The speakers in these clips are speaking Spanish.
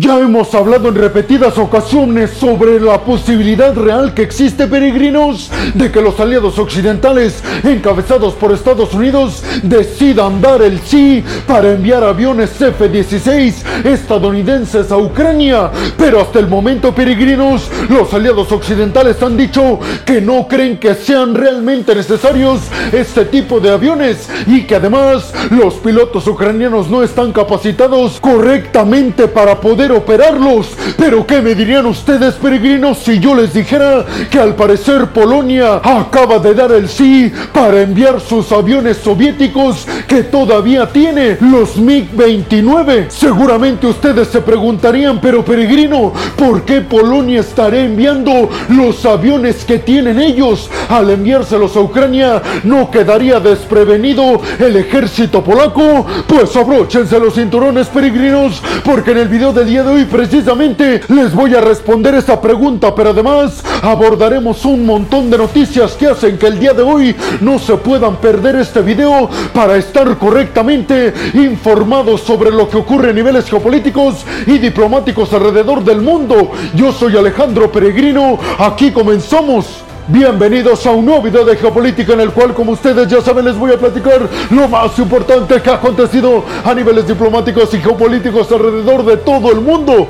Ya hemos hablado en repetidas ocasiones sobre la posibilidad real que existe, peregrinos, de que los aliados occidentales, encabezados por Estados Unidos, decidan dar el sí para enviar aviones F-16 estadounidenses a Ucrania. Pero hasta el momento, peregrinos, los aliados occidentales han dicho que no creen que sean realmente necesarios este tipo de aviones y que además los pilotos ucranianos no están capacitados correctamente para poder operarlos. Pero ¿qué me dirían ustedes, peregrinos, si yo les dijera que al parecer Polonia acaba de dar el sí para enviar sus aviones soviéticos que todavía tiene, los MiG-29? Seguramente ustedes se preguntarían, pero peregrino, ¿por qué Polonia estará enviando los aviones que tienen ellos? Al enviárselos a Ucrania, ¿no quedaría desprevenido el ejército polaco? Pues abróchense los cinturones peregrinos, porque en el video del día de hoy precisamente les voy a responder esa pregunta, pero además abordaremos un montón de noticias que hacen que el día de hoy no se puedan perder este video para estar correctamente informados sobre lo que ocurre a niveles geopolíticos y diplomáticos alrededor del mundo. Yo soy Alejandro Peregrino, aquí comenzamos. Bienvenidos a un nuevo video de geopolítica en el cual, como ustedes ya saben, les voy a platicar lo más importante que ha acontecido a niveles diplomáticos y geopolíticos alrededor de todo el mundo.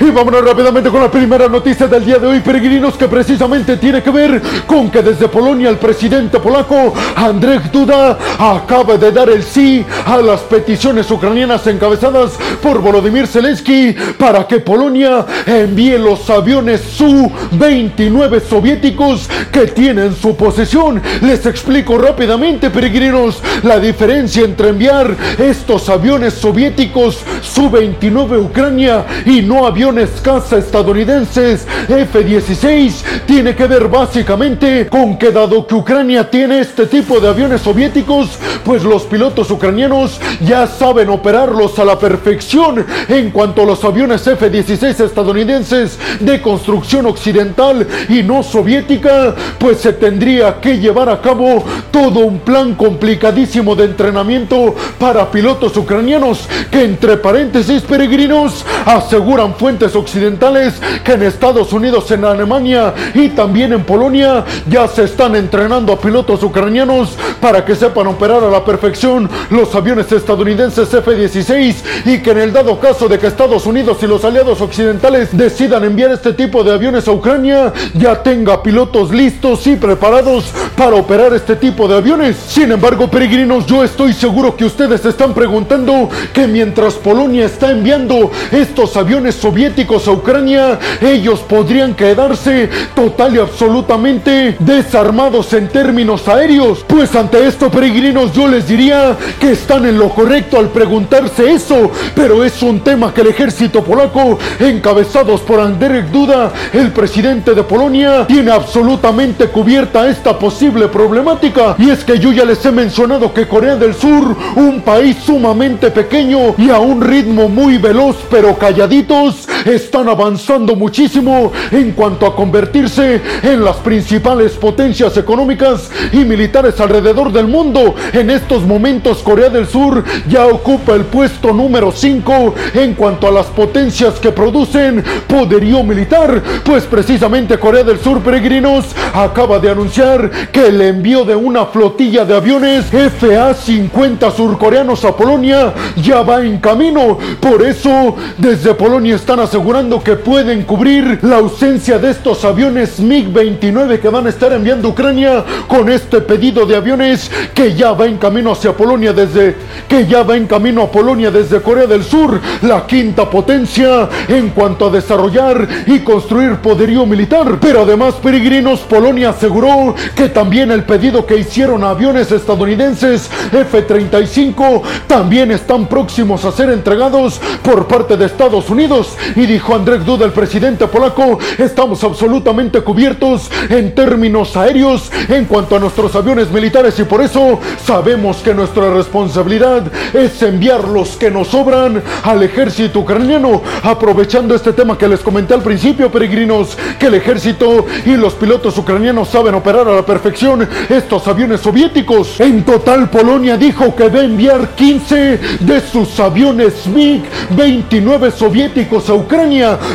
Y vámonos rápidamente con la primera noticia del día de hoy, peregrinos, que precisamente tiene que ver con que desde Polonia el presidente polaco Andrzej Duda acaba de dar el sí a las peticiones ucranianas encabezadas por Volodymyr Zelensky para que Polonia envíe los aviones Su-29 soviéticos que tiene en su posesión. Les explico rápidamente, peregrinos, la diferencia entre enviar estos aviones soviéticos Su-29 a Ucrania y no aviones caza estadounidenses F-16 tiene que ver básicamente con que dado que Ucrania tiene este tipo de aviones soviéticos, pues los pilotos ucranianos ya saben operarlos a la perfección en cuanto a los aviones F-16 estadounidenses de construcción occidental y no soviética, pues se tendría que llevar a cabo todo un plan complicadísimo de entrenamiento para pilotos ucranianos que entre paréntesis peregrinos aseguran fuentes occidentales que en Estados Unidos, en Alemania y también en Polonia ya se están entrenando a pilotos ucranianos para que sepan operar a la perfección los aviones estadounidenses F-16 y que en el dado caso de que Estados Unidos y los aliados occidentales decidan enviar este tipo de aviones a Ucrania, ya tenga pilotos listos y preparados para operar este tipo de aviones. Sin embargo, peregrinos, yo estoy seguro que ustedes están preguntando que mientras Polonia está enviando estos aviones soviéticos, a Ucrania, ellos podrían quedarse total y absolutamente desarmados en términos aéreos. Pues ante esto, peregrinos, yo les diría que están en lo correcto al preguntarse eso, pero es un tema que el ejército polaco, encabezados por Andrzej Duda, el presidente de Polonia, tiene absolutamente cubierta esta posible problemática. Y es que yo ya les he mencionado que Corea del Sur, un país sumamente pequeño y a un ritmo muy veloz pero calladitos, están avanzando muchísimo en cuanto a convertirse en las principales potencias económicas y militares alrededor del mundo. En estos momentos Corea del Sur ya ocupa el puesto número 5 en cuanto a las potencias que producen poderío militar, pues precisamente Corea del Sur, peregrinos, acaba de anunciar que el envío de una flotilla de aviones FA-50 surcoreanos a Polonia ya va en camino. Por eso, desde Polonia están asegurando que pueden cubrir la ausencia de estos aviones MiG-29 que van a estar enviando Ucrania con este pedido de aviones que ya va en camino hacia Polonia desde que ya va en camino a Polonia desde Corea del Sur, la quinta potencia en cuanto a desarrollar y construir poderío militar. Pero además, peregrinos, Polonia aseguró que también el pedido que hicieron a aviones estadounidenses F-35 también están próximos a ser entregados por parte de Estados Unidos Y dijo Andrzej Duda, el presidente polaco, estamos absolutamente cubiertos en términos aéreos en cuanto a nuestros aviones militares y por eso sabemos que nuestra responsabilidad es enviar los que nos sobran al ejército ucraniano, aprovechando este tema que les comenté al principio, peregrinos, que el ejército y los pilotos ucranianos saben operar a la perfección estos aviones soviéticos. En total, Polonia dijo que va a enviar 15 de sus aviones MiG-29 soviéticos a Ucrania,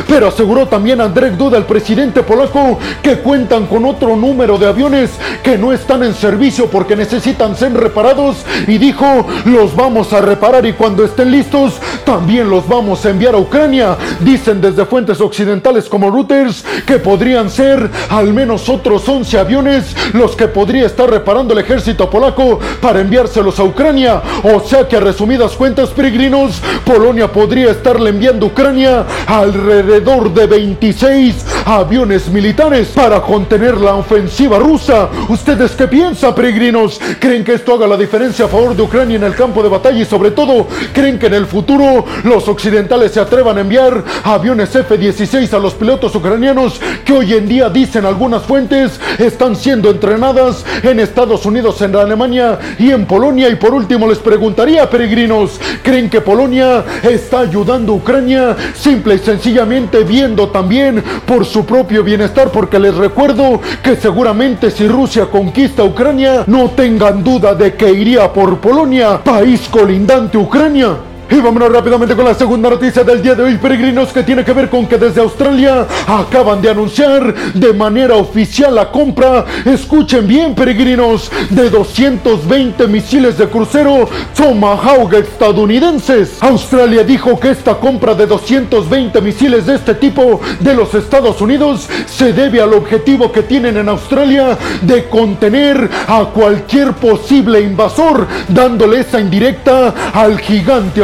pero aseguró también Andrzej Duda, el presidente polaco, que cuentan con otro número de aviones que no están en servicio porque necesitan ser reparados y dijo, los vamos a reparar y cuando estén listos también los vamos a enviar a Ucrania. Dicen desde fuentes occidentales como Reuters que podrían ser al menos otros 11 aviones los que podría estar reparando el ejército polaco para enviárselos a Ucrania. O sea que a resumidas cuentas, peregrinos, Polonia podría estarle enviando a Ucrania alrededor de 26 aviones militares para contener la ofensiva rusa. ¿Ustedes qué piensan, peregrinos? ¿Creen que esto haga la diferencia a favor de Ucrania en el campo de batalla y sobre todo creen que en el futuro los occidentales se atrevan a enviar aviones F-16 a los pilotos ucranianos que hoy en día dicen algunas fuentes están siendo entrenadas en Estados Unidos, en Alemania y en Polonia? Y por último les preguntaría, peregrinos, ¿creen que Polonia está ayudando a Ucrania simple y sencillamente viendo también por su propio bienestar? Porque les recuerdo que seguramente si Rusia conquista Ucrania, no tengan duda de que iría por Polonia, país colindante Ucrania. Y vámonos rápidamente con la segunda noticia del día de hoy, peregrinos, que tiene que ver con que desde Australia acaban de anunciar de manera oficial la compra, escuchen bien, peregrinos, de 220 misiles de crucero Tomahawk estadounidenses. Australia dijo que esta compra de 220 misiles de este tipo de los Estados Unidos se debe al objetivo que tienen en Australia de contener a cualquier posible invasor, dándole esa indirecta al gigante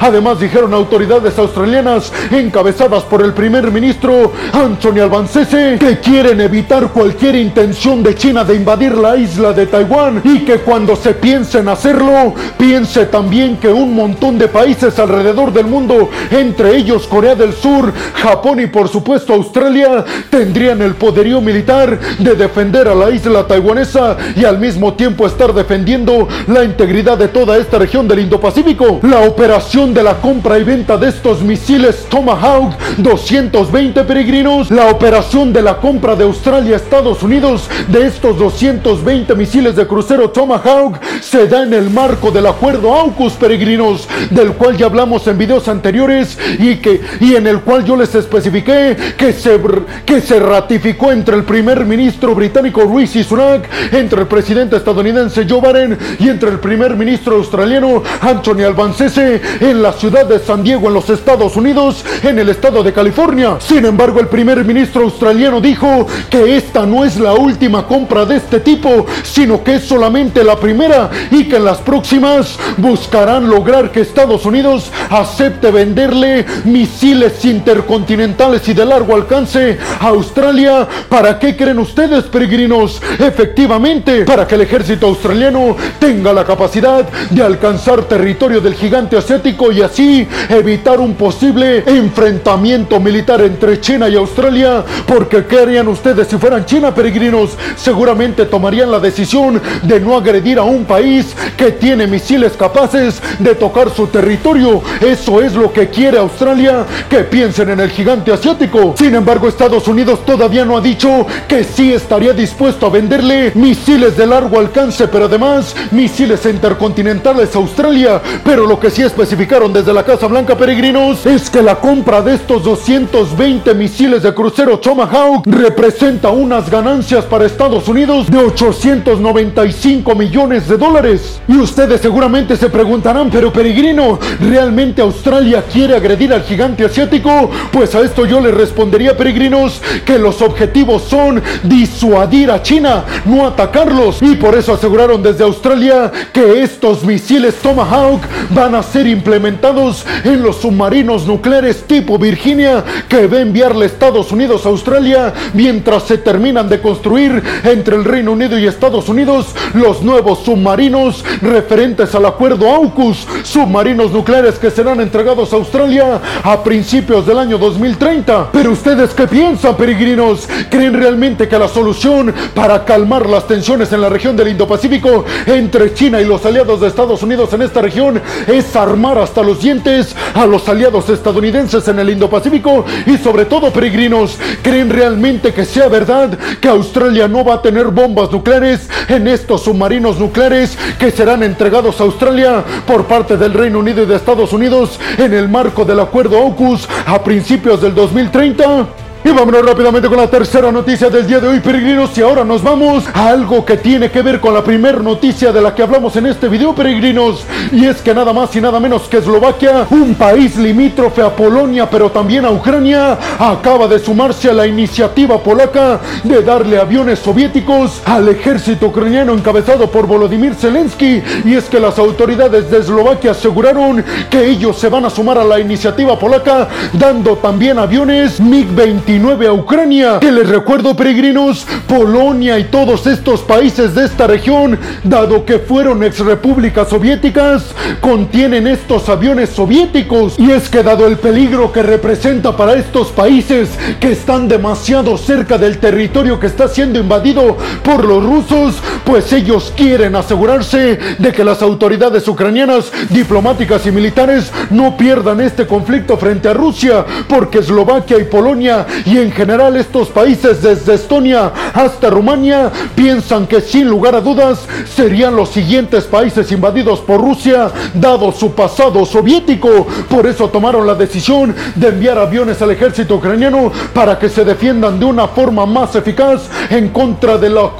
Además, dijeron autoridades australianas encabezadas por el primer ministro Anthony Albanese que quieren evitar cualquier intención de China de invadir la isla de Taiwán y que cuando se piense en hacerlo, piense también que un montón de países alrededor del mundo, entre ellos Corea del Sur, Japón y por supuesto Australia, tendrían el poderío militar de defender a la isla taiwanesa y al mismo tiempo estar defendiendo la integridad de toda esta región del Indo-Pacífico. La operación de la compra y venta de estos misiles Tomahawk 220 peregrinos, la operación de la compra de Australia Estados Unidos de estos 220 misiles de crucero Tomahawk se da en el marco del acuerdo AUKUS peregrinos, del cual ya hablamos en videos anteriores y que y en el cual yo les especifiqué que se que se ratificó entre el primer ministro británico Rishi Sunak, entre el presidente estadounidense Joe Biden y entre el primer ministro australiano Anthony Albanese en la ciudad de San Diego, en los Estados Unidos, en el estado de California. Sin embargo, el primer ministro australiano dijo que esta no es la última compra de este tipo, sino que es solamente la primera y que en las próximas buscarán lograr que Estados Unidos acepte venderle misiles intercontinentales y de largo alcance a Australia. ¿Para qué creen ustedes, peregrinos? Efectivamente, para que el ejército australiano tenga la capacidad de alcanzar territorio del gigante asiático y así evitar un posible enfrentamiento militar entre China y Australia. Porque ¿qué harían ustedes si fueran China, peregrinos? Seguramente tomarían la decisión de no agredir a un país que tiene misiles capaces de tocar su territorio. Eso es lo que quiere Australia, que piensen en el gigante asiático. Sin embargo, Estados Unidos todavía no ha dicho que sí estaría dispuesto a venderle misiles de largo alcance, pero además misiles intercontinentales a Australia. Pero lo lo que sí especificaron desde la Casa Blanca Peregrinos es que la compra de estos 220 misiles de crucero Tomahawk representa unas ganancias para Estados Unidos de 895 millones de dólares. Y ustedes seguramente se preguntarán, pero Peregrino, ¿realmente Australia quiere agredir al gigante asiático? Pues a esto yo les respondería, peregrinos, que los objetivos son disuadir a China, no atacarlos. Y por eso aseguraron desde Australia que estos misiles Tomahawk van van a ser implementados en los submarinos nucleares tipo Virginia que va a enviarle Estados Unidos a Australia mientras se terminan de construir entre el Reino Unido y Estados Unidos los nuevos submarinos referentes al acuerdo AUKUS, submarinos nucleares que serán entregados a Australia a principios del año 2030. Pero ustedes qué piensan, peregrinos? ¿Creen realmente que la solución para calmar las tensiones en la región del Indo-Pacífico entre China y los aliados de Estados Unidos en esta región es armar hasta los dientes a los aliados estadounidenses en el Indo-Pacífico? Y sobre todo, peregrinos, ¿creen realmente que sea verdad que Australia no va a tener bombas nucleares en estos submarinos nucleares que serán entregados a Australia por parte del Reino Unido y de Estados Unidos en el marco del acuerdo AUKUS a principios del 2030? Y vámonos rápidamente con la tercera noticia del día de hoy, peregrinos. Y ahora nos vamos a algo que tiene que ver con la primera noticia de la que hablamos en este video, peregrinos. Y es que nada más y nada menos que Eslovaquia, un país limítrofe a Polonia, pero también a Ucrania, acaba de sumarse a la iniciativa polaca de darle aviones soviéticos al ejército ucraniano encabezado por Volodymyr Zelensky. Y es que las autoridades de Eslovaquia aseguraron que ellos se van a sumar a la iniciativa polaca, dando también aviones MiG-29 a Ucrania. Que les recuerdo, peregrinos, Polonia y todos estos países de esta región, dado que fueron ex repúblicas soviéticas, contienen estos aviones soviéticos. Y es que dado el peligro que representa para estos países que están demasiado cerca del territorio que está siendo invadido por los rusos, pues ellos quieren asegurarse de que las autoridades ucranianas, diplomáticas y militares no pierdan este conflicto frente a Rusia, porque Eslovaquia y Polonia y en general estos países desde Estonia hasta Rumania piensan que sin lugar a dudas serían los siguientes países invadidos por Rusia dado su pasado soviético. Por eso tomaron la decisión de enviar aviones al ejército ucraniano para que se defiendan de una forma más eficaz en contra de la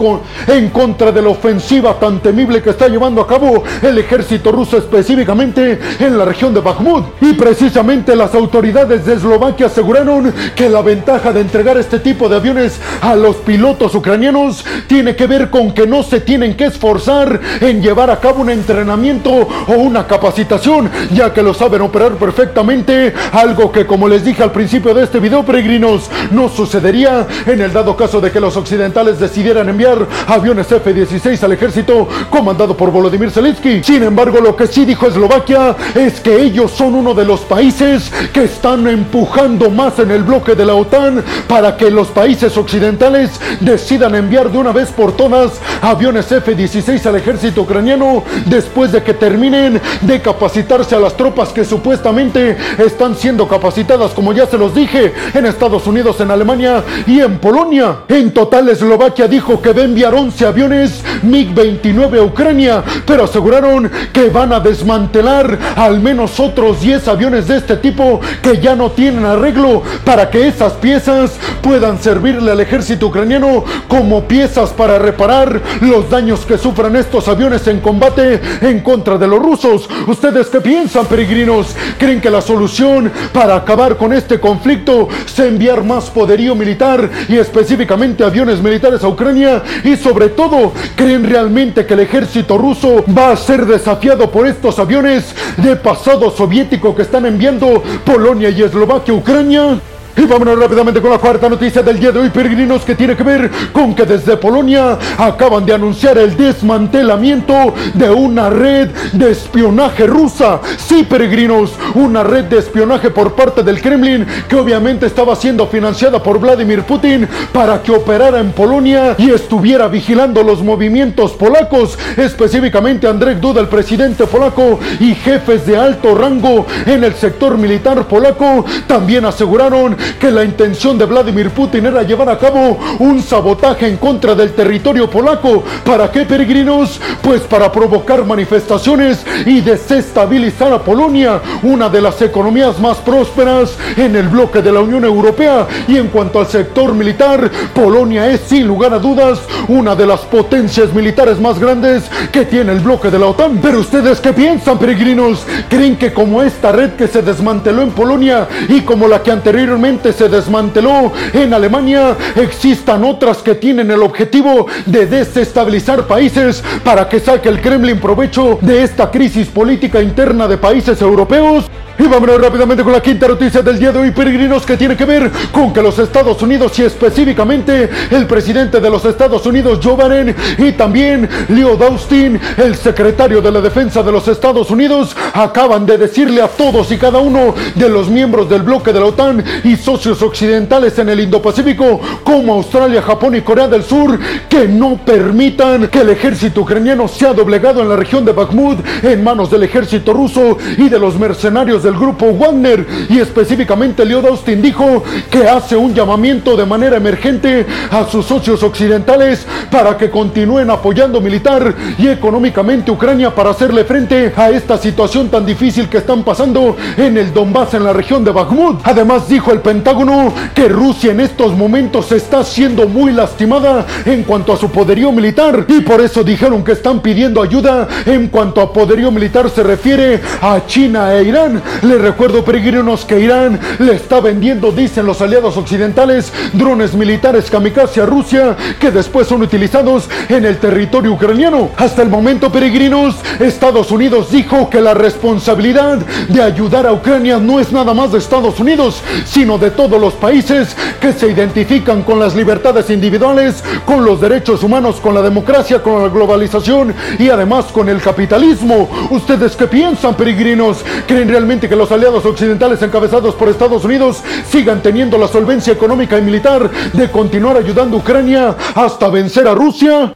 en contra de la ofensiva tan temible que está llevando a cabo el ejército ruso específicamente en la región de Bakhmut. Y precisamente las autoridades de Eslovaquia aseguraron que la ventaja de entregar este tipo de aviones a los pilotos ucranianos tiene que ver con que no se tienen que esforzar en llevar a cabo un entrenamiento o una capacitación, ya que lo saben operar perfectamente, algo que como les dije al principio de este video, peregrinos, no sucedería en el dado caso de que los occidentales decidieran enviar aviones F-16 al ejército comandado por Volodymyr Zelensky. Sin embargo, lo que sí dijo Eslovaquia es que ellos son uno de los países que están empujando más en el bloque de la OTAN para que los países occidentales decidan enviar de una vez por todas aviones F-16 al ejército ucraniano después de que terminen de capacitarse a las tropas que supuestamente están siendo capacitadas, como ya se los dije, en Estados Unidos, en Alemania y en Polonia. En total, Eslovaquia dijo que va a enviar 11 aviones MiG-29 a Ucrania, pero aseguraron que van a desmantelar al menos otros 10 aviones de este tipo que ya no tienen arreglo para que esas piezas puedan servirle al ejército ucraniano como piezas para reparar los daños que sufran estos aviones en combate en contra de los rusos. ¿Ustedes qué piensan, peregrinos? ¿Creen que la solución para acabar con este conflicto sea enviar más poderío militar y específicamente aviones militares a Ucrania? Y sobre todo, ¿creen realmente que el ejército ruso va a ser desafiado por estos aviones de pasado soviético que están enviando Polonia y Eslovaquia a Ucrania? Y vámonos rápidamente con la cuarta noticia del día de hoy, peregrinos, que tiene que ver con que desde Polonia acaban de anunciar el desmantelamiento de una red de espionaje rusa. Sí, peregrinos, una red de espionaje por parte del Kremlin que obviamente estaba siendo financiada por Vladimir Putin para que operara en Polonia y estuviera vigilando los movimientos polacos, específicamente Andrzej Duda, el presidente polaco, y jefes de alto rango en el sector militar polaco también aseguraron que la intención de Vladimir Putin era llevar a cabo un sabotaje en contra del territorio polaco. ¿Para qué, peregrinos? Pues para provocar manifestaciones y desestabilizar a Polonia, una de las economías más prósperas en el bloque de la Unión Europea. Y en cuanto al sector militar, Polonia es sin lugar a dudas una de las potencias militares más grandes que tiene el bloque de la OTAN. Pero ustedes qué piensan, peregrinos? ¿Creen que como esta red que se desmanteló en Polonia y como la que anteriormente supuestamente se desmanteló en Alemania, existan otras que tienen el objetivo de desestabilizar países para que saque el Kremlin provecho de esta crisis política interna de países europeos. Y vámonos rápidamente con la quinta noticia del día de hoy, peregrinos, que tiene que ver con que los Estados Unidos y específicamente el presidente de los Estados Unidos, Joe Biden, y también Leo Austin, el secretario de la Defensa de los Estados Unidos, acaban de decirle a todos y cada uno de los miembros del bloque de la OTAN y socios occidentales en el Indo-Pacífico, como Australia, Japón y Corea del Sur, que no permitan que el ejército ucraniano sea doblegado en la región de Bakhmut en manos del ejército ruso y de los mercenarios del grupo Wagner y específicamente Leo Austin dijo que hace un llamamiento de manera emergente a sus socios occidentales para que continúen apoyando militar y económicamente Ucrania para hacerle frente a esta situación tan difícil que están pasando en el Donbass en la región de Bakhmut. Además dijo el Pentágono que Rusia en estos momentos está siendo muy lastimada en cuanto a su poderío militar y por eso dijeron que están pidiendo ayuda en cuanto a poderío militar se refiere a China e Irán les recuerdo, peregrinos, que Irán le está vendiendo, dicen los aliados occidentales, drones militares kamikaze a Rusia que después son utilizados en el territorio ucraniano. Hasta el momento, peregrinos, Estados Unidos dijo que la responsabilidad de ayudar a Ucrania no es nada más de Estados Unidos, sino de todos los países que se identifican con las libertades individuales, con los derechos humanos, con la democracia, con la globalización y además con el capitalismo. ¿Ustedes qué piensan, peregrinos? ¿Creen realmente que los aliados occidentales encabezados por Estados Unidos sigan teniendo la solvencia económica y militar de continuar ayudando a Ucrania hasta vencer a Rusia?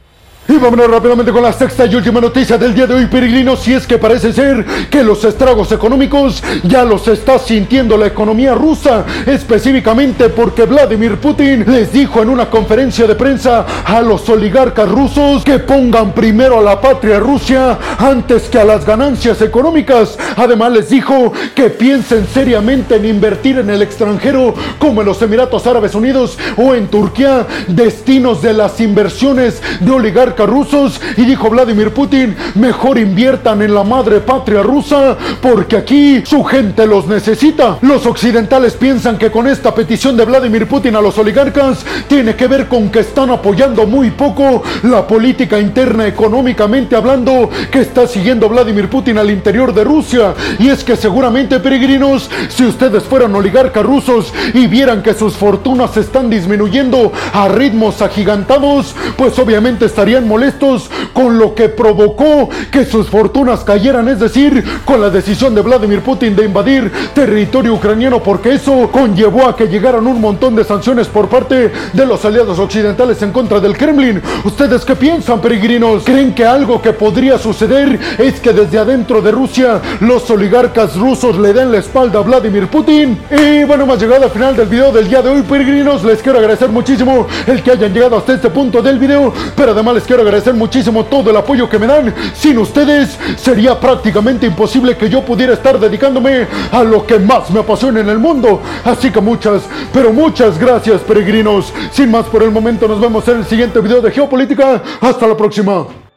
Y vámonos rápidamente con la sexta y última noticia del día de hoy, peregrinos. Si es que parece ser que los estragos económicos ya los está sintiendo la economía rusa, específicamente porque Vladimir Putin les dijo en una conferencia de prensa a los oligarcas rusos que pongan primero a la patria Rusia antes que a las ganancias económicas. Además les dijo que piensen seriamente en invertir en el extranjero como en los Emiratos Árabes Unidos o en Turquía, destinos de las inversiones de oligarcas rusos y dijo Vladimir Putin, mejor inviertan en la madre patria rusa porque aquí su gente los necesita. Los occidentales piensan que con esta petición de Vladimir Putin a los oligarcas tiene que ver con que están apoyando muy poco la política interna económicamente hablando que está siguiendo Vladimir Putin al interior de Rusia. Y es que seguramente peregrinos, si ustedes fueran oligarcas rusos y vieran que sus fortunas están disminuyendo a ritmos agigantados, pues obviamente estarían molestos con lo que provocó que sus fortunas cayeran, es decir, con la decisión de Vladimir Putin de invadir territorio ucraniano, porque eso conllevó a que llegaran un montón de sanciones por parte de los aliados occidentales en contra del Kremlin. ¿Ustedes qué piensan, peregrinos? ¿Creen que algo que podría suceder es que desde adentro de Rusia los oligarcas rusos le den la espalda a Vladimir Putin? Y bueno, hemos llegado al final del video del día de hoy, peregrinos. Les quiero agradecer muchísimo el que hayan llegado hasta este punto del video, pero además les quiero agradecer muchísimo todo el apoyo que me dan. Sin ustedes sería prácticamente imposible que yo pudiera estar dedicándome a lo que más me apasiona en el mundo. Así que muchas, pero muchas gracias peregrinos. Sin más por el momento nos vemos en el siguiente video de Geopolítica. Hasta la próxima.